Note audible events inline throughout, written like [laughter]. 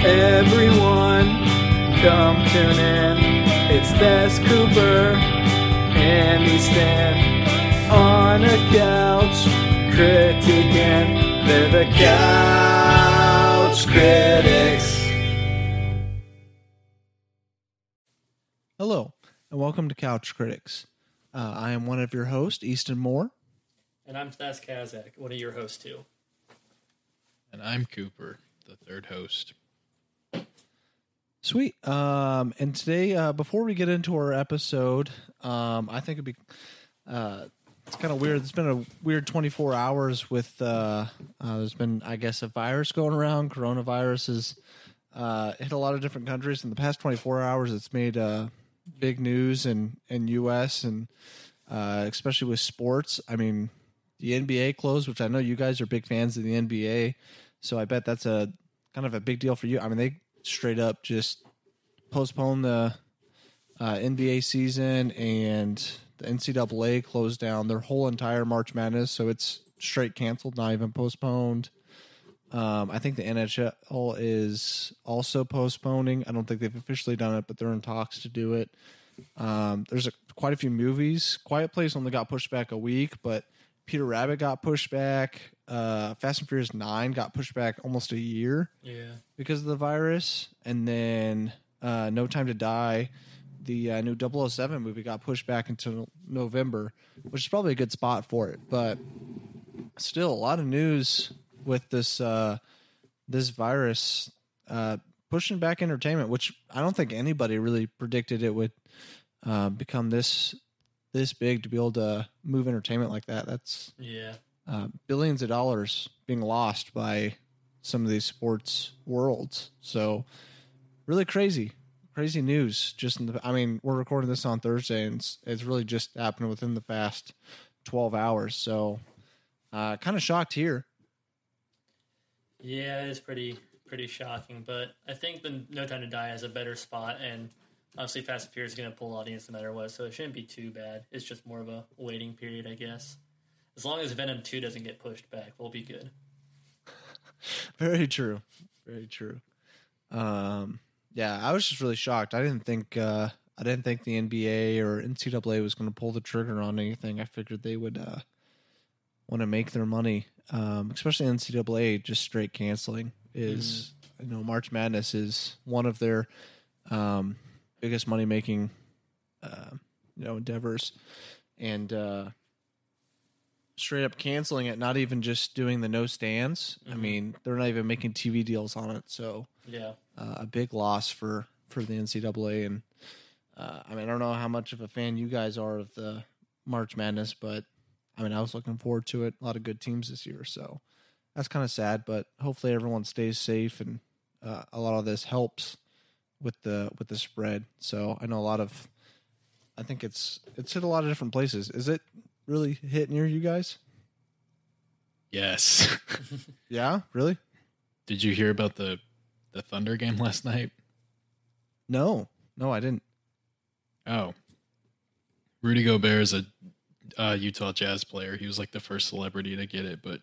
Everyone, come tune in. It's Tess Cooper and Easton on a couch critiquing. They're the couch critics. Hello, and welcome to Couch Critics. Uh, I am one of your hosts, Easton Moore. And I'm Stas Kazak, one of your hosts too. And I'm Cooper, the third host. Sweet. Um, and today, uh, before we get into our episode, um, I think it'd be uh, it's kind of weird. It's been a weird 24 hours with uh, uh, there's been, I guess, a virus going around. Coronavirus has uh, hit a lot of different countries. In the past 24 hours, it's made uh, big news in in U.S. and especially with sports. I mean, the NBA closed, which I know you guys are big fans of the NBA, so I bet that's a kind of a big deal for you. I mean, they straight up just postponed the uh, NBA season and the NCAA closed down their whole entire March Madness, so it's straight canceled, not even postponed. Um, I think the NHL is also postponing. I don't think they've officially done it, but they're in talks to do it. Um, there's a, quite a few movies. Quiet Place only got pushed back a week, but Peter Rabbit got pushed back. Uh, Fast and Furious Nine got pushed back almost a year Yeah. because of the virus, and then uh, No Time to Die, the uh, new 007 movie got pushed back until November, which is probably a good spot for it. But still, a lot of news with this uh, this virus uh, pushing back entertainment, which I don't think anybody really predicted it would uh, become this this big to be able to move entertainment like that. That's Yeah. uh, billions of dollars being lost by some of these sports worlds. So really crazy, crazy news. Just in the, I mean, we're recording this on Thursday, and it's, it's really just happened within the past twelve hours. So uh, kind of shocked here. Yeah, it's pretty pretty shocking, but I think the No Time to Die has a better spot, and obviously Fast and Furious is going to pull audience no matter what, so it shouldn't be too bad. It's just more of a waiting period, I guess. As long as Venom Two doesn't get pushed back, we'll be good. [laughs] Very true. Very true. Um, yeah, I was just really shocked. I didn't think uh, I didn't think the NBA or NCAA was going to pull the trigger on anything. I figured they would uh, want to make their money, um, especially NCAA. Just straight canceling is you know March Madness is one of their um, biggest money making uh, you know endeavors, and uh, straight up canceling it. Not even just doing the no stands. I Mhm. mean, they're not even making TV deals on it. So Yeah. uh, a big loss for for the NCAA. And uh, I mean, I don't know how much of a fan you guys are of the March Madness, but I mean, I was looking forward to it. A lot of good teams this year, so that's kind of sad. But hopefully, everyone stays safe, and uh, a lot of this helps with the with the spread. So I know a lot of. I think it's it's hit a lot of different places. Is it really hit near you guys? Yes. [laughs] Yeah, really? Did you hear about the the Thunder game last night? No, no, I didn't. Oh, Rudy Gobert is a uh, Utah Jazz player. He was like the first celebrity to get it, but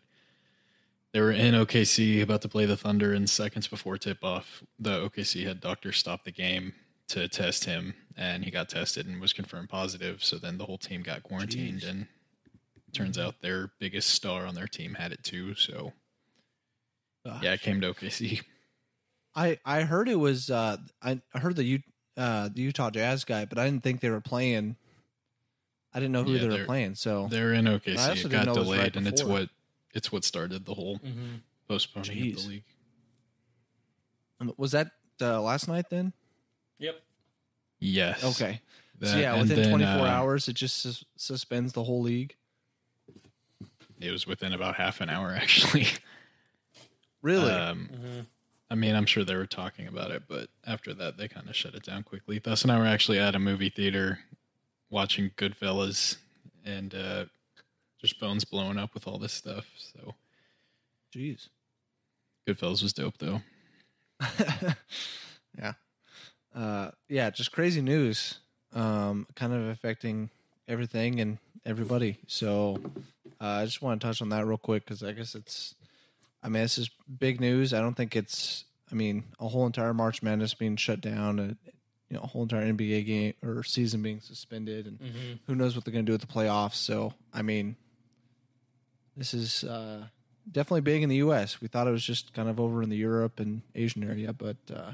they were in OKC about to play the Thunder, and seconds before tip off, the OKC had doctors stop the game to test him, and he got tested and was confirmed positive. So then the whole team got quarantined, Jeez. and turns out their biggest star on their team had it too. So Gosh. yeah, it came to OKC. I I heard it was uh I I heard the U, uh the Utah Jazz guy, but I didn't think they were playing. I didn't know who Yeah, they were playing. So They're in OKC. also It didn't got know it was delayed, right and it's what it's what started the whole hmm postponing of the league. um, was that uh, last night then? Yep. Yes. Okay. so yeah, within then, 24 uh, hours, it just sus- suspends the whole league. It was within about half an hour, [laughs] actually. Really? Um, hmm I mean, I'm sure they were talking about it, but after that, they kind of shut it down quickly. Tess and I were actually at a movie theater watching Goodfellas, and uh, just phones blowing up with all this stuff. So Jeez. Goodfellas was dope, though. [laughs] yeah. Uh, yeah, just crazy news. Um, kind of affecting everything and everybody. So uh, I just want to touch on that real quick because I guess it's. I mean, this is big news. I don't think it's I mean, a whole entire March Madness being shut down, a you know, a whole entire NBA game or season being suspended, and hmm who knows what they're going to do with the playoffs. So, I mean, this is uh, definitely big in the U.S. We thought it was just kind of over in the Europe and Asian area, but uh,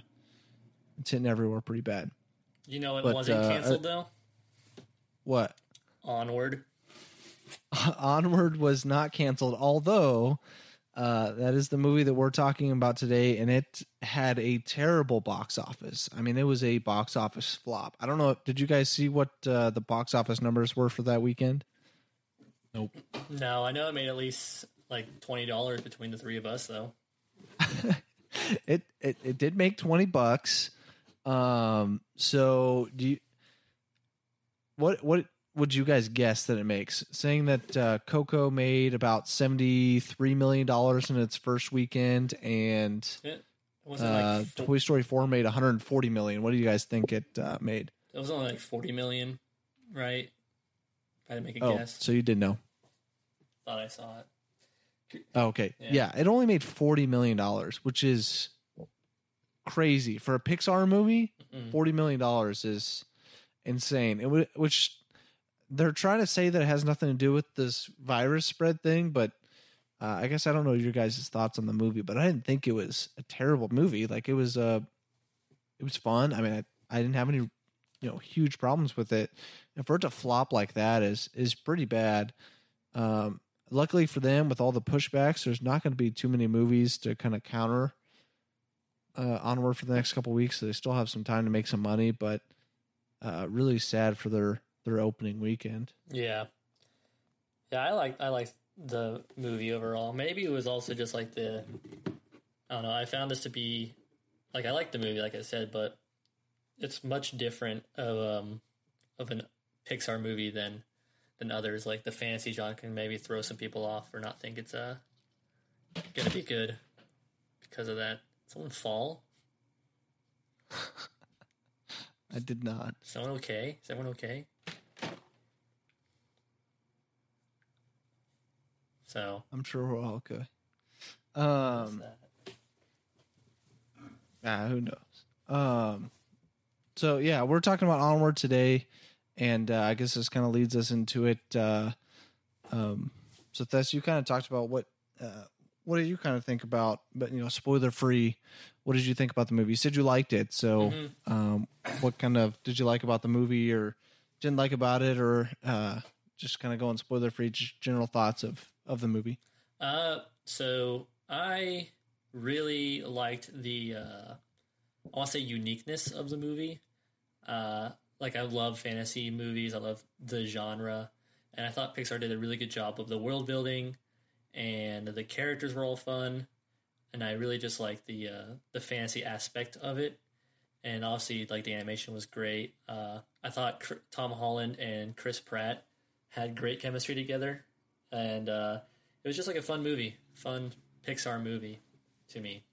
it's hitting everywhere pretty bad. You know, it But, wasn't uh, canceled though. What? Onward. [laughs] Onward was not canceled, although uh, that is the movie that we're talking about today, and it had a terrible box office. I mean, it was a box office flop. I don't know. Did you guys see what uh, the box office numbers were for that weekend? Nope. No, I know it made at least like twenty dollars between the three of us though. [laughs] It it, it did make twenty bucks. Um, so do you? What what would you guys guess that it makes? Saying that uh, Coco made about seventy three million dollars in its first weekend, and It wasn't uh, like Toy Story 4 made 140 million. What do you guys think it uh, made? it was only like forty million, right? If I had to make a Oh, guess, so you did know. thought I saw it. Oh, okay. Yeah. Yeah. it only made 40 million dollars, which is crazy for a Pixar movie. Mm. 40 million dollars is insane. It would, which they're trying to say that it has nothing to do with this virus spread thing, but uh, I guess I don't know your guys' thoughts on the movie, but I didn't think it was a terrible movie. Like it was, uh, it was fun. I mean, I, I didn't have any, you know, huge problems with it. And for it to flop like that is is pretty bad. Um, luckily for them, with all the pushbacks, there's not going to be too many movies to kind of counter uh, onward for the next couple weeks. So they still have some time to make some money, but uh, really sad for their their opening weekend. Yeah, yeah, I like I like the movie overall. Maybe it was also just like the I don't know. I found this to be like I like the movie, like I said, but it's much different of um of an Pixar movie than than others. Like the fantasy genre can maybe throw some people off or not think it's uh gonna be good because of that. Someone fall? [laughs] I did not. Someone okay? Is everyone okay? So I'm sure we're all okay. Um, ah, who knows? Um, so yeah, we're talking about onward today, and uh, I guess this kind of leads us into it. Uh, um, so Tess, you kind of talked about what uh, what did you kind of think about, but you know, spoiler free. What did you think about the movie? You said you liked it, so Mhm. um, what kind of did you like about the movie, or didn't like about it, or uh, just kind of going spoiler free, just general thoughts of of the movie? Uh, so I really liked the uh, I want to say uniqueness of the movie. Uh, like I love fantasy movies. I love the genre, and I thought Pixar did a really good job of the world building, and the characters were all fun, and I really just like the uh, the fantasy aspect of it. And obviously, like the animation was great. Uh, I thought Tom Holland and Chris Pratt had great chemistry together, and uh, it was just like a fun movie, fun Pixar movie to me.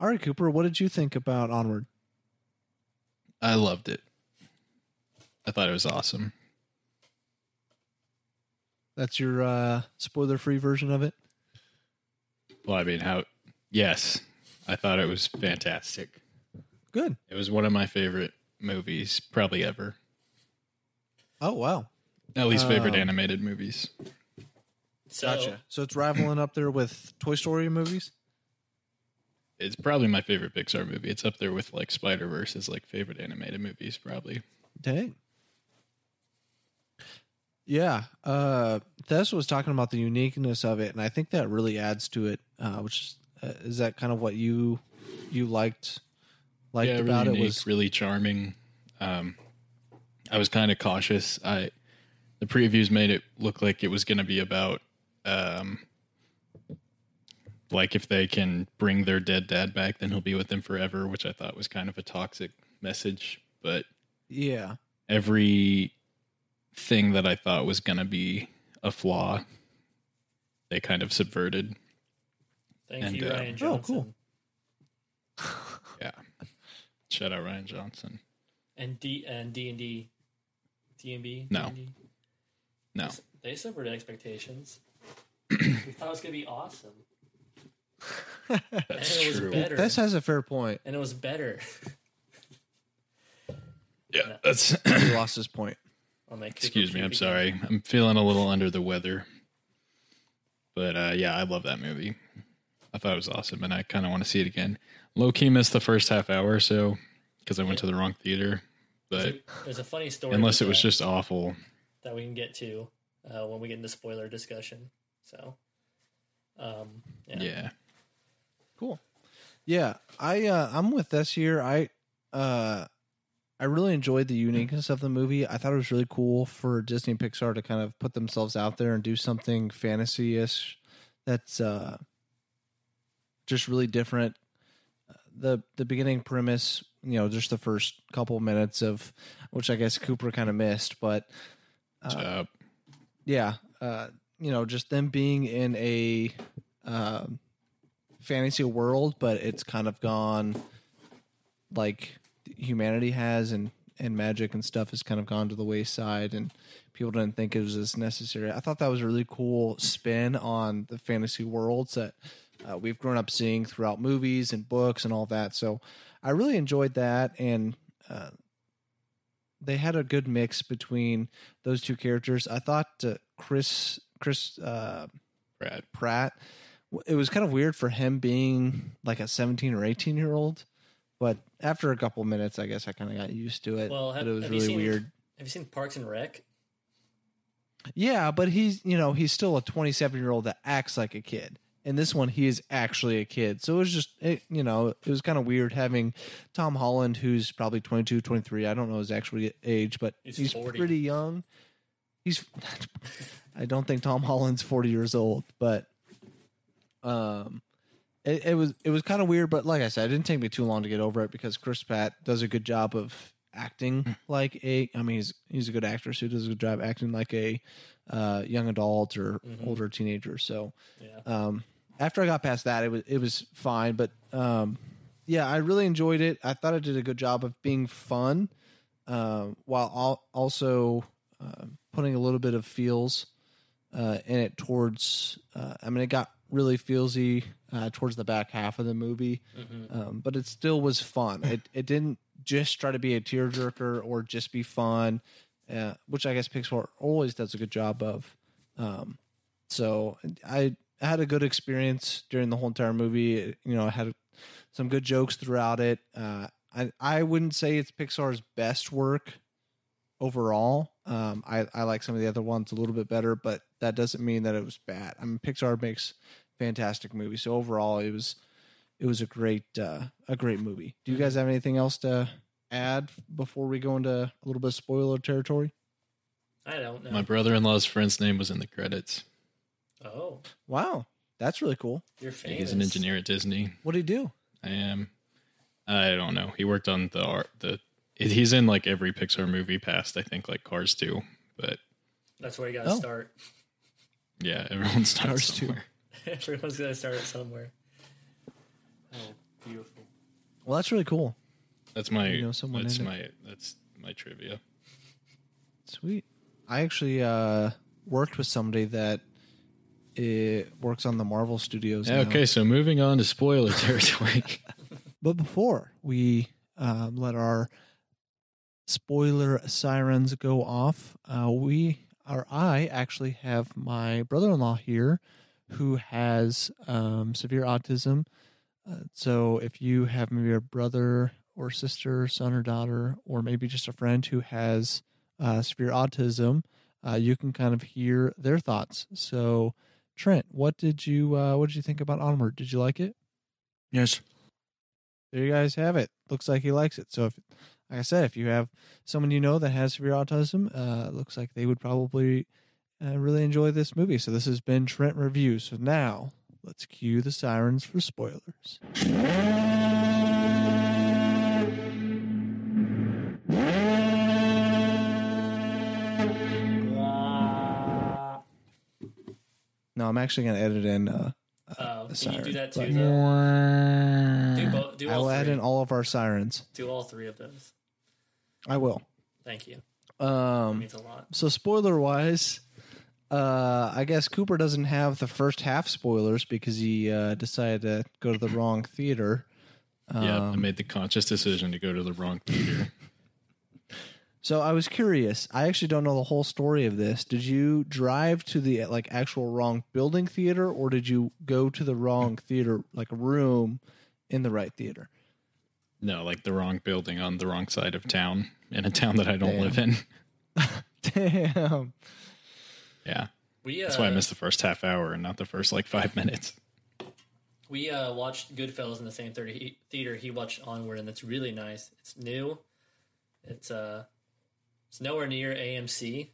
All right, Cooper, what did you think about Onward? I loved it. I thought it was awesome. That's your uh, spoiler free version of it. Well, I mean, how? Yes, I thought it was fantastic. Good. It was one of my favorite movies, probably ever. Oh wow. At least favorite Um, animated movies. So, Gotcha. So it's rivaling up there with Toy Story movies. It's probably my favorite Pixar movie. It's up there with like Spider Verse as like favorite animated movies, probably. Dang. Yeah. Uh, Tess was talking about the uniqueness of it, and I think that really adds to it. Uh, which is, uh, is that kind of what you you liked liked yeah, about really it was really charming. Um, I was kind of cautious. I the previews made it look like it was going to be about um, like if they can bring their dead dad back, then he'll be with them forever, which I thought was kind of a toxic message. But yeah every thing that I thought was going to be a flaw, they kind of subverted. thank and, you, uh, Rian oh, Johnson. cool. [laughs] Yeah. Shout out Rian Johnson. And D and D and D, D and B. No. D&D. No. They subverted expectations. [clears throat] We thought it was gonna be awesome. [laughs] and That's it was true. better. This has a fair point. and it was better. [laughs] Yeah, that's. [clears throat] He lost his point. I'll make Cooper Excuse me. I'm sorry. I'm feeling a little under the weather. But uh, yeah, I love that movie. I thought it was awesome, and I kind of want to see it again. Low key missed the first half hour or so because I went to the wrong theater. But There's a funny story. unless it was that just awful, that we can get to uh, when we get into spoiler discussion. So, um, yeah. yeah. Cool. Yeah, I uh, I'm with this here. I uh, I really enjoyed the uniqueness of the movie. I thought it was really cool for Disney and Pixar to kind of put themselves out there and do something fantasy-ish that's uh, just really different. Uh, the The beginning premise, you know, just the first couple minutes of which I guess Cooper kind of missed, but Uh, yeah, uh, you know, just them being in a um fantasy world, but it's kind of gone like humanity has, and and magic and stuff has kind of gone to the wayside, and people didn't think it was as necessary. I thought that was a really cool spin on the fantasy worlds that uh, we've grown up seeing throughout movies and books and all that. So I really enjoyed that, and uh, they had a good mix between those two characters. I thought uh, Chris Chris uh, Brad. Pratt. It was kind of weird for him being like a 17 or 18 year old, but after a couple minutes, I guess I kind of got used to it. Well, have- but it was really seen- weird. Have you seen Parks and Rec? Yeah, but he's you know he's still a 27 year old that acts like a kid. In this one, he is actually a kid. So it was just it, you know it was kind of weird having Tom Holland, who's probably 22, 23. I don't know his actual age, but He's he's, 40. pretty young. He's [laughs] I don't think Tom Holland's 40 years old, but um it, it was it was kind of weird, but like I said, it didn't take me too long to get over it because Chris Pratt does a good job of acting like a. I mean, he's he's a good actor, so he does a good job acting like a uh, young adult or Mhm. older teenager. So Yeah. um, after I got past that, it was it was fine. But um, yeah, I really enjoyed it. I thought it did a good job of being fun, um, while al- also uh, putting a little bit of feels uh, in it towards. Uh, I mean, it got really feelsy uh, towards the back half of the movie, hmm um, but it still was fun. It it didn't just try to be a tearjerker or just be fun, uh, which I guess Pixar always does a good job of. Um, so I, I had a good experience during the whole entire movie. You know, I had some good jokes throughout it. Uh, I I wouldn't say it's Pixar's best work overall. Um, I I like some of the other ones a little bit better, but that doesn't mean that it was bad. I mean, Pixar makes fantastic movies. So overall, it was it was a great uh, a great movie. Do you guys have anything else to add before we go into a little bit of spoiler territory? I don't know. My brother in law's friend's name was in the credits. Oh, Wow, that's really cool. you're famous. He's an engineer at Disney. What do you do? I am. I don't know. He worked on the art. The he's in like every Pixar movie past. I think like Cars 2. But That's where you got to Oh. start. yeah, everyone [laughs] starts Cars 2. somewhere. [laughs] Everyone's got to start somewhere. Oh, beautiful. Well, that's really cool. That's my. You know someone that's in it. my. That's my trivia. Sweet. I actually uh, worked with somebody that uh works on the Marvel Studios. Now. okay, so moving on to spoiler territory. [laughs] But before we um, let our spoiler sirens go off, uh, we or I actually have my brother-in-law here who has um, severe autism. Uh, so if you have maybe a brother or sister, son or daughter, or maybe just a friend who has uh, severe autism, uh, you can kind of hear their thoughts. So, Trent, what did you uh, what did you think about Onward? Did you like it? Yes. there you guys have it. Looks like he likes it. So, if, like I said, if you have someone you know that has severe autism, uh, looks like they would probably uh, really enjoy this movie. So, this has been Trent Review. So, now let's cue the sirens for spoilers. No, I'm actually going to edit in. Uh, Uh, a can you do that too? Though? Do, bo- do I all will add in all of our sirens. Do all three of those. I will. Thank you. That Um, means a lot. so spoiler wise, uh, I guess Cooper doesn't have the first half spoilers because he uh, decided to go to the wrong theater. yeah, I Um, made the conscious decision to go to the wrong theater. So I was curious. I actually don't know the whole story of this. Did you drive to the like actual wrong building theater, or did you go to the wrong theater, like room, in the right theater? no, like the wrong building on the wrong side of town in a town that I don't Damn. live in. [laughs] Damn. Yeah, We uh, that's why I missed the first half hour and not the first like five minutes. we uh, watched Goodfellas in the same 30 theater. He watched Onward, and it's really nice. It's new. It's uh, it's nowhere near AMC,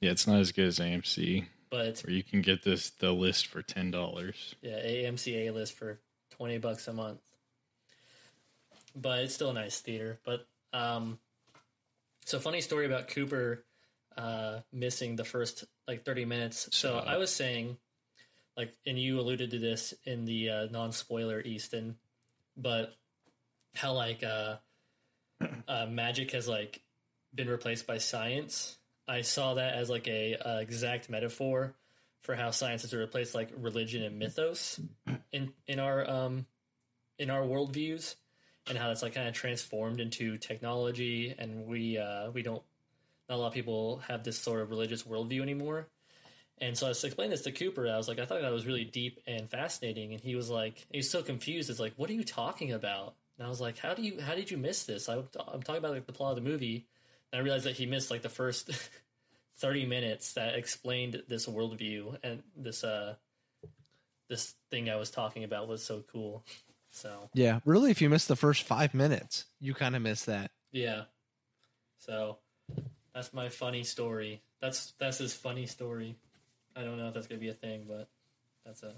Yeah, it's not as good as AMC, but where you can get this the list for ten dollars. Yeah, AMC A list for twenty bucks a month. But it's still a nice theater. But um so funny story about Cooper uh missing the first like thirty minutes. So. I was saying like and you alluded to this in the uh non spoiler Easton, but how like uh uh magic has like been replaced by science. I saw that as like a exact metaphor for how science has replaced like religion and mythos in in our um in our worldviews and how that's like kind of transformed into technology and we uh we don't not a lot of people have this sort of religious worldview anymore and so I was explaining this to Cooper. I was like, I thought that was really deep and fascinating. And he was like, he's so confused. It's like, what are you talking about? And I was like, how do you, how did you miss this? I, I'm talking about like the plot of the movie. And I realized that he missed like the first [laughs] 30 minutes that explained this worldview and this, uh, this thing I was talking about was so cool. So Yeah, really. If you missed the first five minutes, you kind of miss that. yeah, so that's my funny story. That's that's his funny story. I don't know if that's gonna be a thing, but that's a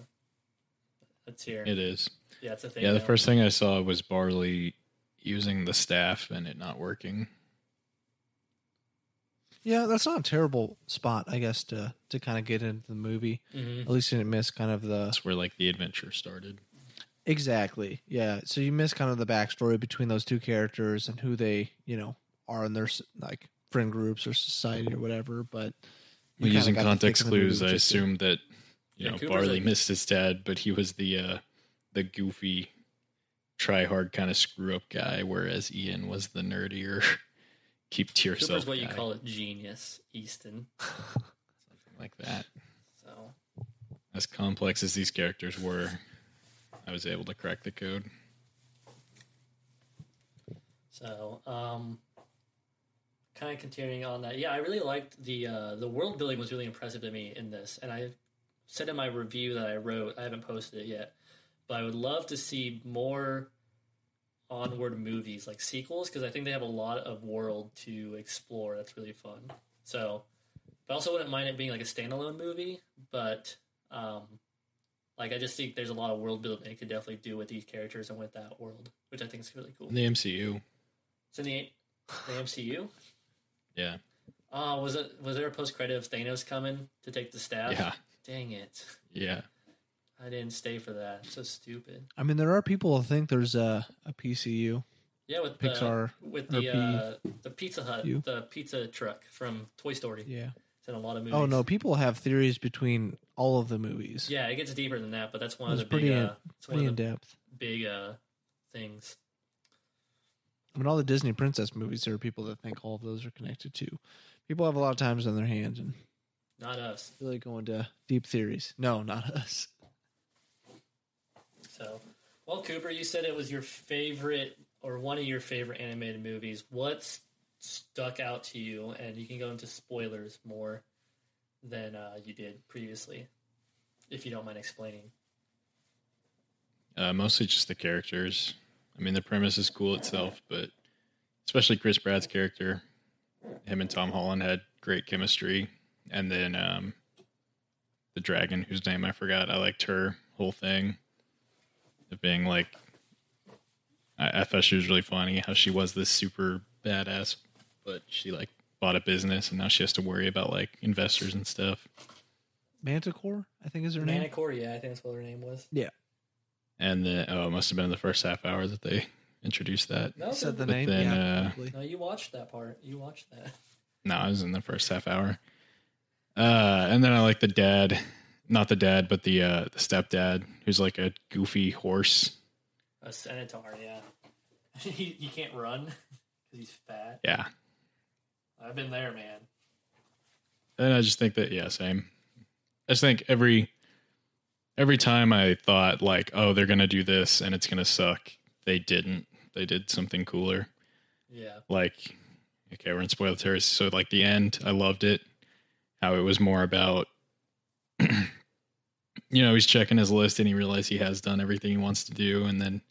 that's here. It is. yeah, it's a thing. Yeah, the now. first thing I saw was Barley using the staff and it not working. Yeah, that's not a terrible spot, I guess, to to kind of get into the movie. Mhm. At least you didn't miss kind of the That's where like the adventure started. exactly. Yeah, so you miss kind of the backstory between those two characters and who they, you know, are in their like friend groups or society or whatever. But you Well, using got to think context of the movie clues, I just to- assumed that you know Cooper's Barley like- missed his dad, but he was the uh the goofy, try hard kind of screw up guy, whereas Ian was the nerdier, [laughs] keep to yourself Cooper's what you call it, genius, Easton. [laughs] Something like that. So As complex as these characters were, I was able to crack the code. So, um, kind of continuing on that, yeah, I really liked the uh, the world building was really impressive to me in this, and I said in my review that I wrote, I haven't posted it yet, but I would love to see more onward movies like sequels because I think they have a lot of world to explore. That's really fun. So, but I also wouldn't mind it being like a standalone movie, but um, like I just think there's a lot of world building they could definitely do with these characters and with that world, which I think is really cool. In the MCU, It's in the the MCU. yeah, Oh, was it? Was there a post credit of Thanos coming to take the staff? yeah, Dang it! yeah. I didn't stay for that. It's So stupid. I mean, there are people who think there's a, a PCU. Yeah, with Pixar the, with the uh, the Pizza Hut, you? the pizza truck from Toy Story. Yeah. It's in a lot of movies. Oh no, people have theories between all of the movies. Yeah, it gets deeper than that, but that's one of the big, pretty in- uh, it's pretty in depth. big uh, things. I mean, all the Disney princess movies, there are people that think all of those are connected too. People have a lot of times on their hands and Not us. really going to deep theories. No, not [laughs] us. So, well, Cooper, you said it was your favorite or one of your favorite animated movies. What's stuck out to you? And you can go into spoilers more than uh, you did previously, if you don't mind explaining. Uh, mostly just the characters. I mean, the premise is cool itself, but especially Chris Pratt's character, him and Tom Holland had great chemistry. And then um, the dragon, whose name I forgot, I liked her whole thing. Of being like, I, I thought she was really funny how she was this super badass, but she like bought a business and now she has to worry about like investors and stuff. Manticore, I think is her name. Manticore, yeah, I think that's what her name was. Yeah, And then, oh, it must have been in the first half hour that they introduced that. No, said the the, But name. then, yeah, uh, no, you watched that part. You watched that. No, I was in the first half hour. Uh, and then I like the dad, not the dad, but the uh, the stepdad, who's like a goofy horse. A centaur, yeah. [laughs] he, he can't run [laughs] because he's fat. Yeah, I've been there, man. and I just think that yeah, same. I just think every every time I thought like, oh, they're gonna do this and it's gonna suck, they didn't. They did something cooler. Yeah. Like, okay, we're in spoiler territory. So like the end, I loved it. How it was more about, [clears throat] you know, he's checking his list and he realizes he has done everything he wants to do, and then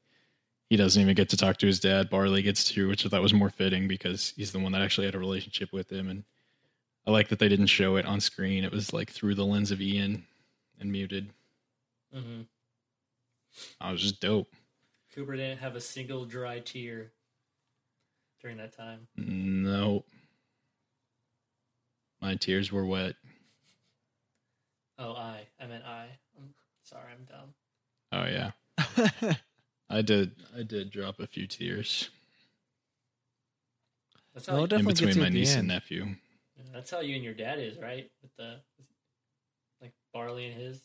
he doesn't even get to talk to his dad. Barley gets to, which I thought was more fitting because he's the one that actually had a relationship with him, and I like that they didn't show it on screen. It was like through the lens of Ian and muted. hmm I was just dope. Cooper didn't have a single dry tear during that time. No, my tears were wet. Oh, I. I meant I. I'm sorry, I'm dumb. Oh yeah, [laughs] I did. I did drop a few tears That's how, No, you, in definitely gets between you my at the niece and end. nephew. that's how you and your dad is, right? With the like barley and his.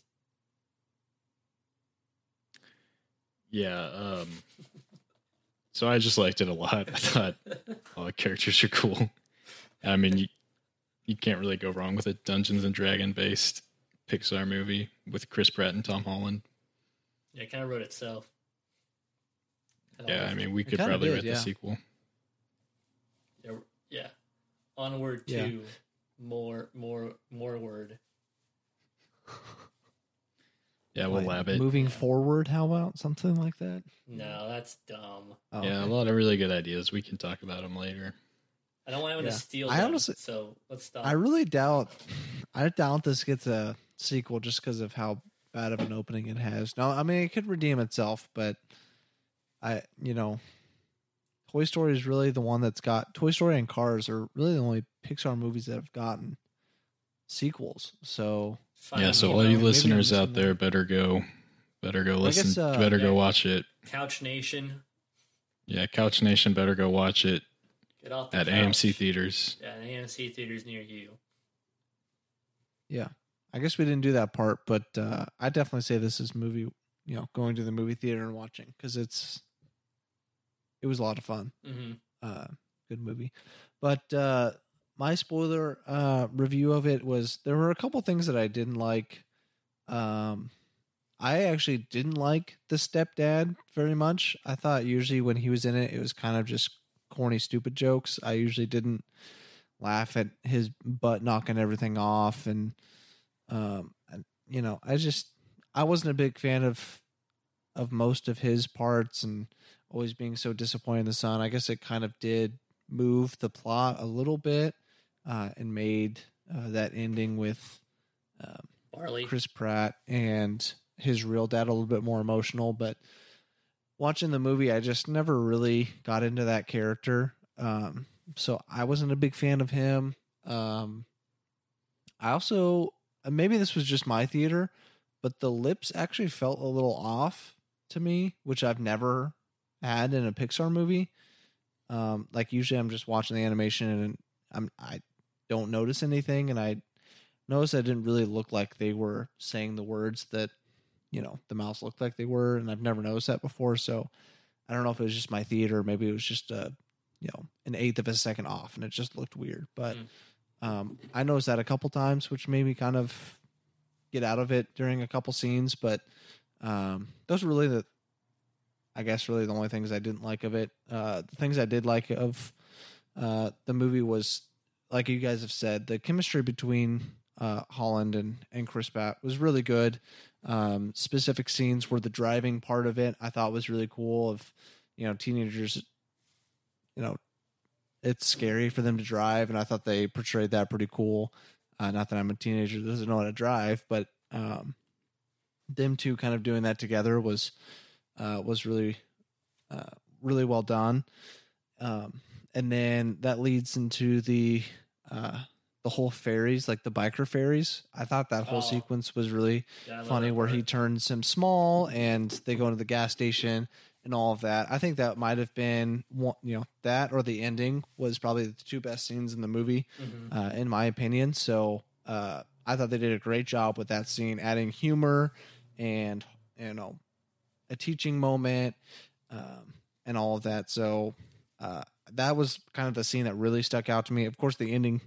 Yeah. Um, so I just liked it a lot. I thought all the characters are cool. I mean, you you can't really go wrong with a Dungeons and Dragon based Pixar movie with Chris Pratt and Tom Holland. Yeah, it kind of wrote itself. Kinda Yeah, like- I mean, we could probably did, write yeah. the sequel. yeah, yeah. Onward Yeah. to more, more, more word. Yeah, we'll Like, lab it. Moving forward, how about something like that? No, that's dumb. Oh, Yeah, a lot of really good ideas. We can talk about them later. I don't want anyone Yeah. to steal. I them, honestly- so let's stop. I really doubt. I doubt this gets a sequel just because of how bad of an opening it has. No, I mean it could redeem itself, but I, you know, Toy Story is really the one that's got Toy Story and Cars are really the only Pixar movies that have gotten sequels. So Fine, yeah, so you all know, you listeners out missing there better go, better go I guess, listen, uh, better go watch it. Couch Nation, Yeah, Couch Nation better go watch it get off the at couch. AMC theaters. Yeah, AMC theaters near you. yeah, I guess we didn't do that part, but uh, I definitely say this is movie. You know, going to the movie theater and watching because it's it was a lot of fun. hmm uh, good movie. But uh, my spoiler uh, review of it was there were a couple things that I didn't like. Um, I actually didn't like the stepdad very much. I thought usually when he was in it, it was kind of just corny, stupid jokes. I usually didn't laugh at his butt knocking everything off, and um, you know, I just I wasn't a big fan of of most of his parts, and always being so disappointed in the son. I guess it kind of did move the plot a little bit uh, and made uh, that ending with um, Barley. Chris Pratt and his real dad a little bit more emotional. But watching the movie, I just never really got into that character. Um, so I wasn't a big fan of him. Um, I also, uh, maybe this was just my theater, but the lips actually felt a little off to me, which I've never had in a Pixar movie. Um, like usually I'm just watching the animation and I'm I don't notice anything, and I noticed I didn't really look like they were saying the words that you know the mouse looked like they were, and I've never noticed that before. So I don't know if it was just my theater, maybe it was just a you know an eighth of a second off, and it just looked weird. But Mm. um, I noticed that a couple times, which made me kind of get out of it during a couple scenes. But um, those were really the I guess really the only things I didn't like of it. Uh, the things I did like of uh, the movie was, like you guys have said, the chemistry between uh, Holland and and Chris Pratt was really good. Um, specific scenes where the driving part of it I thought was really cool. Of you know teenagers, you know, it's scary for them to drive, and I thought they portrayed that pretty cool. Uh, not that I'm a teenager that doesn't know how to drive, but um, them two kind of doing that together was uh, was really uh, really well done. Um, and then that leads into the uh, the whole fairies, like the biker fairies. I thought that whole Oh. sequence was really Yeah, funny, where he turns him small and they go into the gas station and all of that. I think that might have been one, you know, that or the ending was probably the two best scenes in the movie Mhm. uh, in my opinion. So uh, I thought they did a great job with that scene, adding humor and you know a teaching moment um, and all of that. So uh, that was kind of the scene that really stuck out to me. Of course, the ending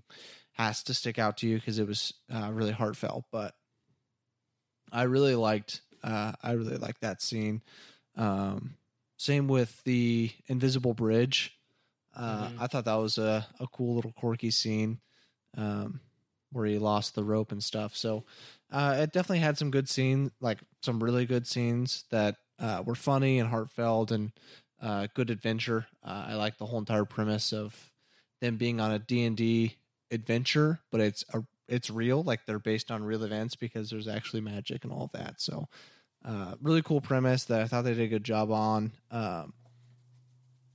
has to stick out to you because it was uh, really heartfelt, but I really liked uh, I really liked that scene. Um, same with the invisible bridge. Uh, Mhm. I thought that was a, a cool little quirky scene um, where he lost the rope and stuff. So uh, it definitely had some good scenes, like some really good scenes that uh, were funny and heartfelt and uh, good adventure. Uh, I like the whole entire premise of them being on a D and D adventure, but it's a it's real, like they're based on real events because there's actually magic and all that. So, uh, really cool premise that I thought they did a good job on. Um,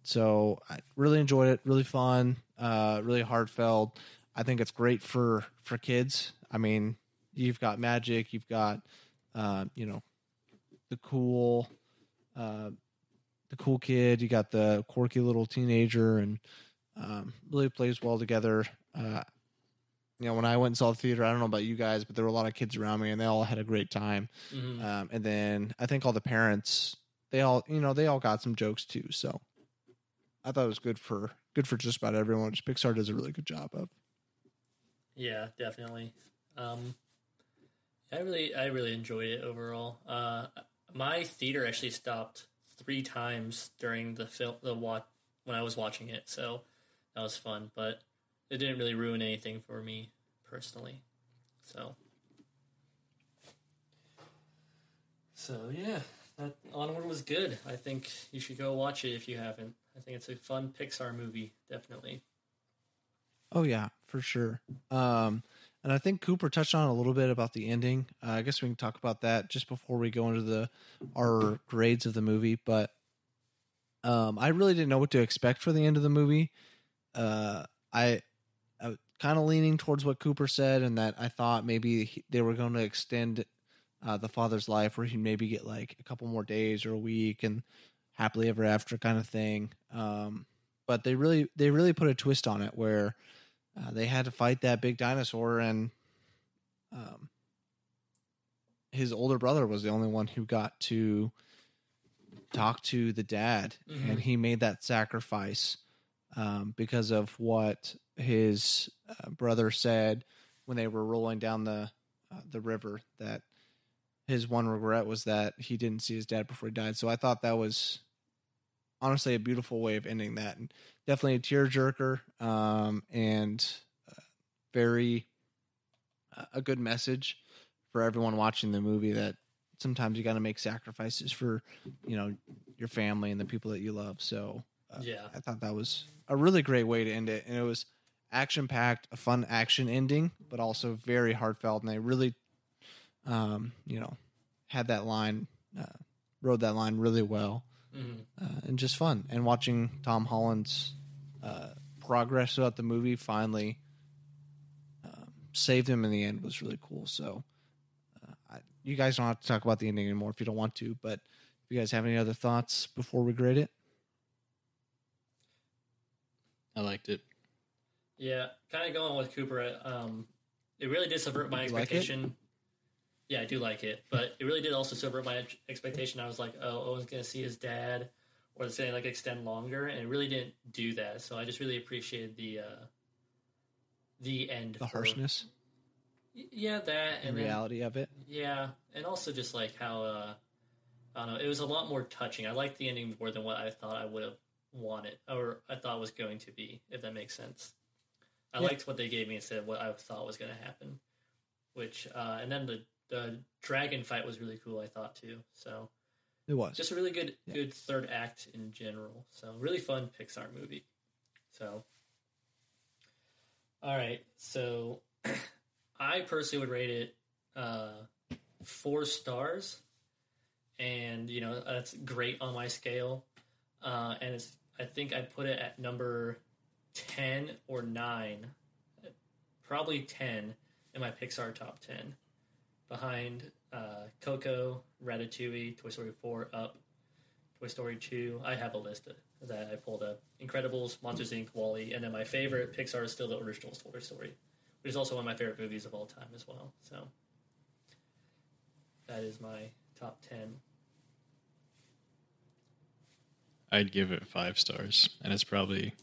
so I really enjoyed it. Really fun. Uh, really heartfelt. I think it's great for for kids. I mean, you've got magic. You've got, uh, you know, the cool, uh, the cool kid. You got the quirky little teenager, and um, really plays well together. Uh, you know, when I went and saw the theater, I don't know about you guys, but there were a lot of kids around me, and they all had a great time. Mhm. Um, and then I think all the parents, they all, you know, they all got some jokes too. So I thought it was good for good for just about everyone, which Pixar does a really good job of. Yeah, definitely. Um, I really, I really enjoyed it overall. Uh, my theater actually stopped three times during the film, the watch when I was watching it, so that was fun. But it didn't really ruin anything for me personally. So, so yeah, that Onward was good. I think you should go watch it if you haven't. I think it's a fun Pixar movie, definitely. Oh yeah, for sure. Um, and I think Cooper touched on a little bit about the ending. Uh, I guess we can talk about that just before we go into the our grades of the movie. But um, I really didn't know what to expect for the end of the movie. Uh, I, I kind of leaning towards what Cooper said, and that I thought maybe he- they were going to extend uh, the father's life, where he maybe get like a couple more days or a week, and happily ever after kind of thing. Um, but they really they really put a twist on it where uh, they had to fight that big dinosaur, and um, his older brother was the only one who got to talk to the dad, Mhm. and he made that sacrifice um, because of what his uh, brother said when they were rolling down the uh, the river. That his one regret was that he didn't see his dad before he died. So I thought that was honestly a beautiful way of ending that, and definitely a tearjerker, um, and uh, very uh, a good message for everyone watching the movie that sometimes you got to make sacrifices for you know your family and the people that you love. So uh, Yeah. I thought that was a really great way to end it, and it was action packed, a fun action ending, but also very heartfelt, and they really, um, you know, had that line, uh, rode that line really well hmm uh, and just fun. And watching Tom Holland's uh, progress throughout the movie finally um, saved him in the end was really cool. So, uh, I, you guys don't have to talk about the ending anymore if you don't want to. But if you guys have any other thoughts before we grade it, I liked it. Yeah, kind of going with Cooper. Um, it really did subvert my You like expectation. yeah, I do like it, but it really did also subvert my expectation. I was like, oh, Owen's gonna see his dad, or it's gonna like extend longer, and it really didn't do that. So I just really appreciated the uh, the end, the for- harshness Yeah, that and and then, reality of it. yeah, and also just like how uh, I don't know, it was a lot more touching. I liked the ending more than what I thought I would have wanted, or I thought was going to be, if that makes sense. I Yeah. liked what they gave me instead of what I thought was going to happen. Which, uh, and then the the dragon fight was really cool. I thought too. So It was. just a really good Yeah. good third act in general. So really fun Pixar movie. So all right, so [clears throat] I personally would rate it uh, four stars, and you know that's great on my scale. Uh, and it's I think I put it at number ten or nine, probably ten in my Pixar top ten, behind uh, Coco, Ratatouille, Toy Story four, Up, Toy Story two. I have a list that I pulled up: Incredibles, Monsters Inc., WALL-E, and then my favorite Pixar is still the original Toy Story, which is also one of my favorite movies of all time as well. So that is my top ten. I'd give it five stars, and it's probably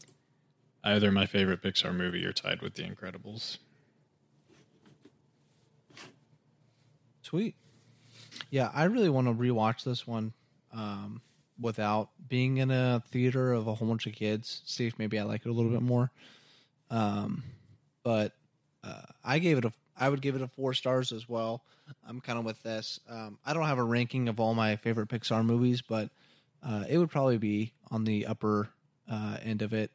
either my favorite Pixar movie or tied with The Incredibles. Sweet. Yeah, I really want to rewatch this one um, without being in a theater of a whole bunch of kids. See if maybe I like it a little bit more. Um, but uh, I gave it a. I would give it a four stars as well. I'm kind of with this. Um, I don't have a ranking of all my favorite Pixar movies, but uh, it would probably be on the upper uh, end of it.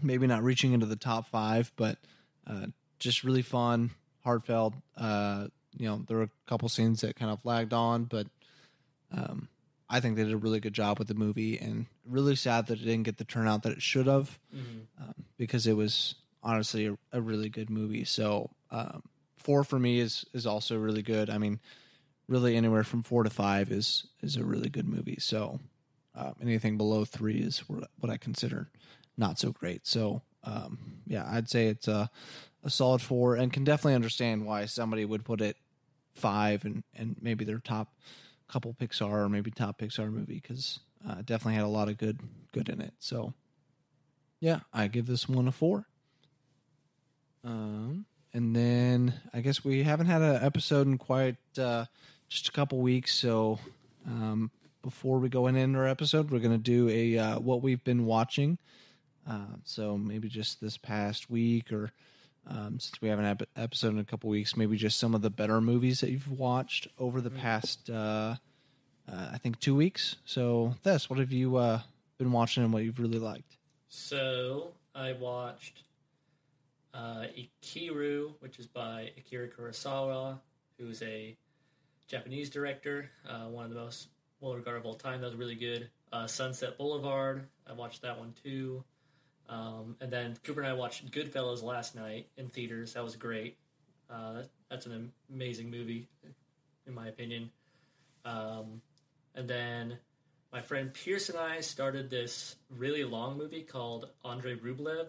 Maybe not reaching into the top five, but uh, just really fun, heartfelt. Uh, you know, there were a couple scenes that kind of lagged on, but um, I think they did a really good job with the movie, and really sad that it didn't get the turnout that it should have, um, because it was honestly a, a really good movie. So um, four for me is is also really good. I mean, really anywhere from four to five is is a really good movie. So um, anything below three is what I consider not so great. So um, yeah, I'd say it's a a solid four, and can definitely understand why somebody would put it five and and maybe their top couple Pixar or maybe top Pixar movie because uh, it definitely had a lot of good good in it. So yeah, I give this one a four. Um, and then I guess we haven't had an episode in quite uh, just a couple weeks. So um, before we go in our episode, we're gonna do a uh, what we've been watching. Uh, so maybe just this past week, or um, since we haven't had an episode in a couple weeks, maybe just some of the better movies that you've watched over the past, uh, uh, I think, two weeks. So, Thess, what have you uh, been watching and what you've really liked? So I watched uh, Ikiru, which is by Akira Kurosawa, who's a Japanese director, uh, one of the most well regarded of all time. That was really good. Uh, Sunset Boulevard, I watched that one too. Um, and then Cooper and I watched Goodfellas last night in theaters. That was great. Uh, that, that's an amazing movie, in my opinion. Um, and then my friend Pierce and I started this really long movie called Andrei Rublev,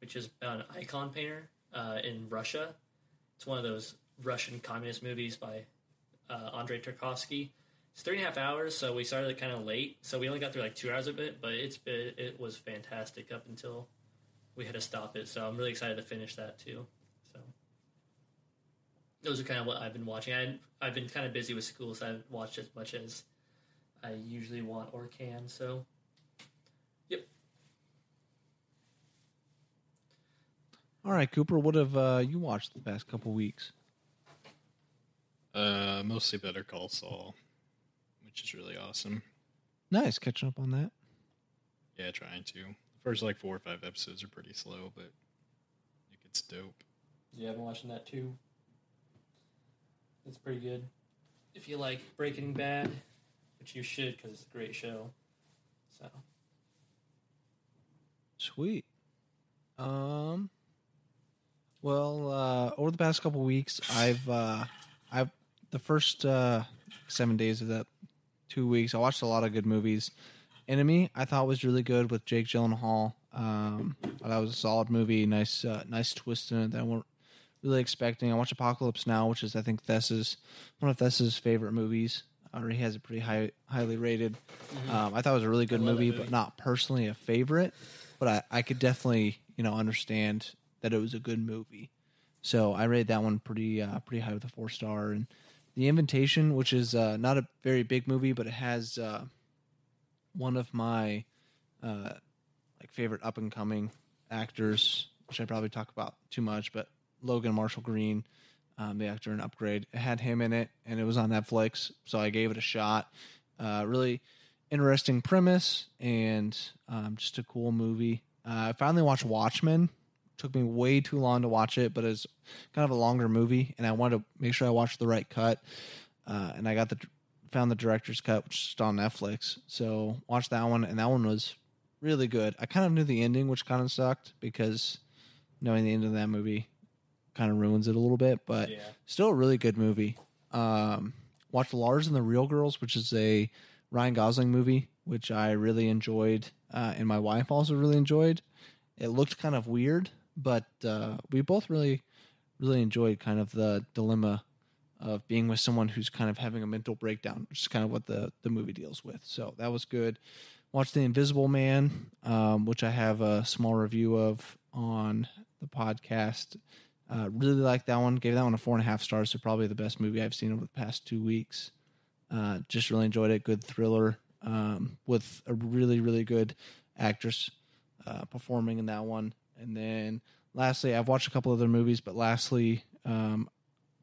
which is about an icon painter uh, in Russia. It's one of those Russian communist movies by uh, Andrei Tarkovsky. It's three and a half hours, so we started it kind of late. So we only got through like two hours of it, but it's it, it was fantastic up until we had to stop it. So I'm really excited to finish that too. So those are kind of what I've been watching. I I've been kind of busy with school, so I haven't watched as much as I usually want or can. So, yep. All right, Cooper, what have uh, you watched the past couple weeks? Uh, mostly Better Call Saul, which is really awesome. Nice catching up on that. Yeah, trying to. The first like four or five episodes are pretty slow, but it gets dope. Yeah, I've been watching that too. It's pretty good. If you like Breaking Bad, which you should because it's a great show. So, Sweet. Um. Well, uh, over the past couple weeks, I've uh, I've the first uh, seven days of that two weeks, I watched a lot of good movies. Enemy, I thought was really good with Jake Gyllenhaal. Um, that was a solid movie. Nice, uh, nice twist in it that I weren't really expecting. I watched Apocalypse Now, which is I think Thess's one of Thess's favorite movies. Or he has it pretty high, highly rated. Um, I thought it was a really good I love that movie, movie. but not personally a favorite. But I, I could definitely you know understand that it was a good movie. So I rated that one pretty uh, pretty high with a four star. And The Invitation, which is uh, not a very big movie, but it has uh, one of my uh, like favorite up and coming actors, which I probably talk about too much, but Logan Marshall Green, um, the actor in Upgrade, it had him in it, and it was on Netflix, so I gave it a shot. Uh, really interesting premise and um, just a cool movie. Uh, I finally watched Watchmen. Took me way too long to watch it, but it's kind of a longer movie, and I wanted to make sure I watched the right cut. Uh, and I got the found the director's cut, which is on Netflix. So watched that one, and that one was really good. I kind of knew the ending, which kind of sucked because knowing the end of that movie kind of ruins it a little bit. But Yeah. still a really good movie. Um, watched Lars and the Real Girls, which is a Ryan Gosling movie, which I really enjoyed, uh, and my wife also really enjoyed. It looked kind of weird, but uh, we both really really enjoyed kind of the dilemma of being with someone who's kind of having a mental breakdown, which is kind of what the the movie deals with. So that was good. Watched The Invisible Man, um, which I have a small review of on the podcast. Uh, really liked that one. Gave that one a four and a half stars. So probably the best movie I've seen over the past two weeks. Uh, just really enjoyed it. Good thriller um, with a really really good actress uh, performing in that one. And then lastly, I've watched a couple other movies, but lastly, um,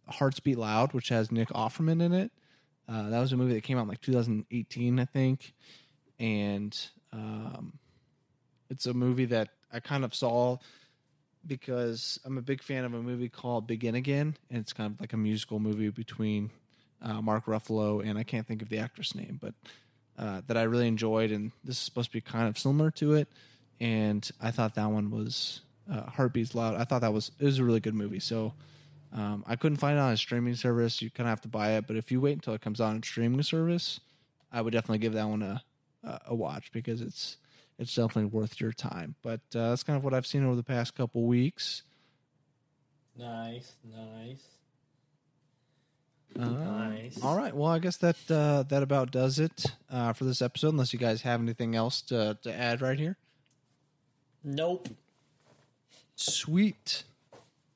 Hearts Beat Loud, which has Nick Offerman in it. Uh, that was a movie that came out in like 2018, I think, and um, it's a movie that I kind of saw because I'm a big fan of a movie called Begin Again, and it's kind of like a musical movie between uh, Mark Ruffalo and I can't think of the actress name, but uh, that I really enjoyed, and this is supposed to be kind of similar to it, and I thought that one was uh, Hearts Beat Loud. I thought that was it was a really good movie, so. Um, I couldn't find it on a streaming service. You kind of have to buy it, but if you wait until it comes on a streaming service, I would definitely give that one a a watch because it's it's definitely worth your time. But uh, that's kind of what I've seen over the past couple weeks. Nice, nice. Uh, Nice. All right. Well, I guess that uh, that about does it uh, for this episode. Unless you guys have anything else to to add right here. Nope. Sweet.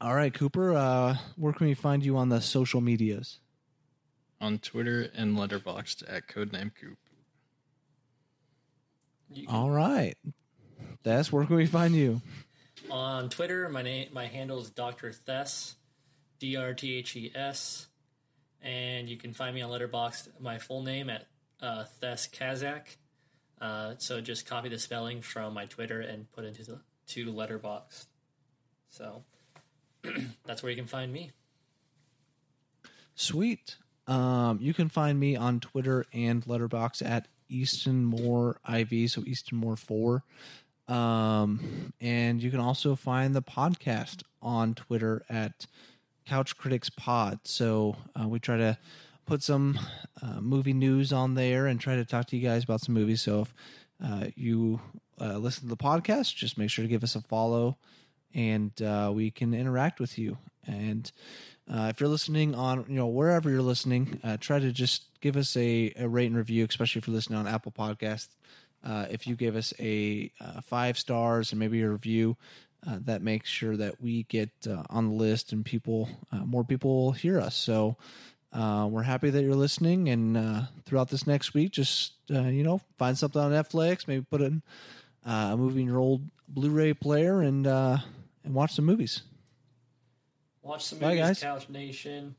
All right, Cooper. Uh, where can we find you on the social medias? On Twitter and Letterboxd at Codename Coop. You All right. That's where can we find you? On Twitter, my name, my handle is Dr. Thes, D R T H E S, and you can find me on Letterboxd. My full name at uh, Thes Kazak. Uh, so just copy the spelling from my Twitter and put into the to Letterboxd. So [clears throat] that's where you can find me. Sweet. Um, you can find me on Twitter and Letterboxd at Easton Moore IV, so Easton Moore four. Um, and you can also find the podcast on Twitter at Couch Critics Pod. So uh, we try to put some uh, movie news on there and try to talk to you guys about some movies. So if uh, you uh, listen to the podcast, just make sure to give us a follow, and uh, we can interact with you. And uh, if you're listening on, you know, wherever you're listening, uh, try to just give us a, a rate and review, especially if you're listening on Apple Podcasts. If you give us a five stars and maybe a review, uh, that makes sure that we get uh, on the list and people, uh, more people hear us. So uh, we're happy that you're listening. And uh, throughout this next week, just uh, you know, find something on Netflix, maybe put in uh, a movie in your old Blu-ray player and uh, and watch some movies. Watch some Bye, movies, guys. Couch Nation.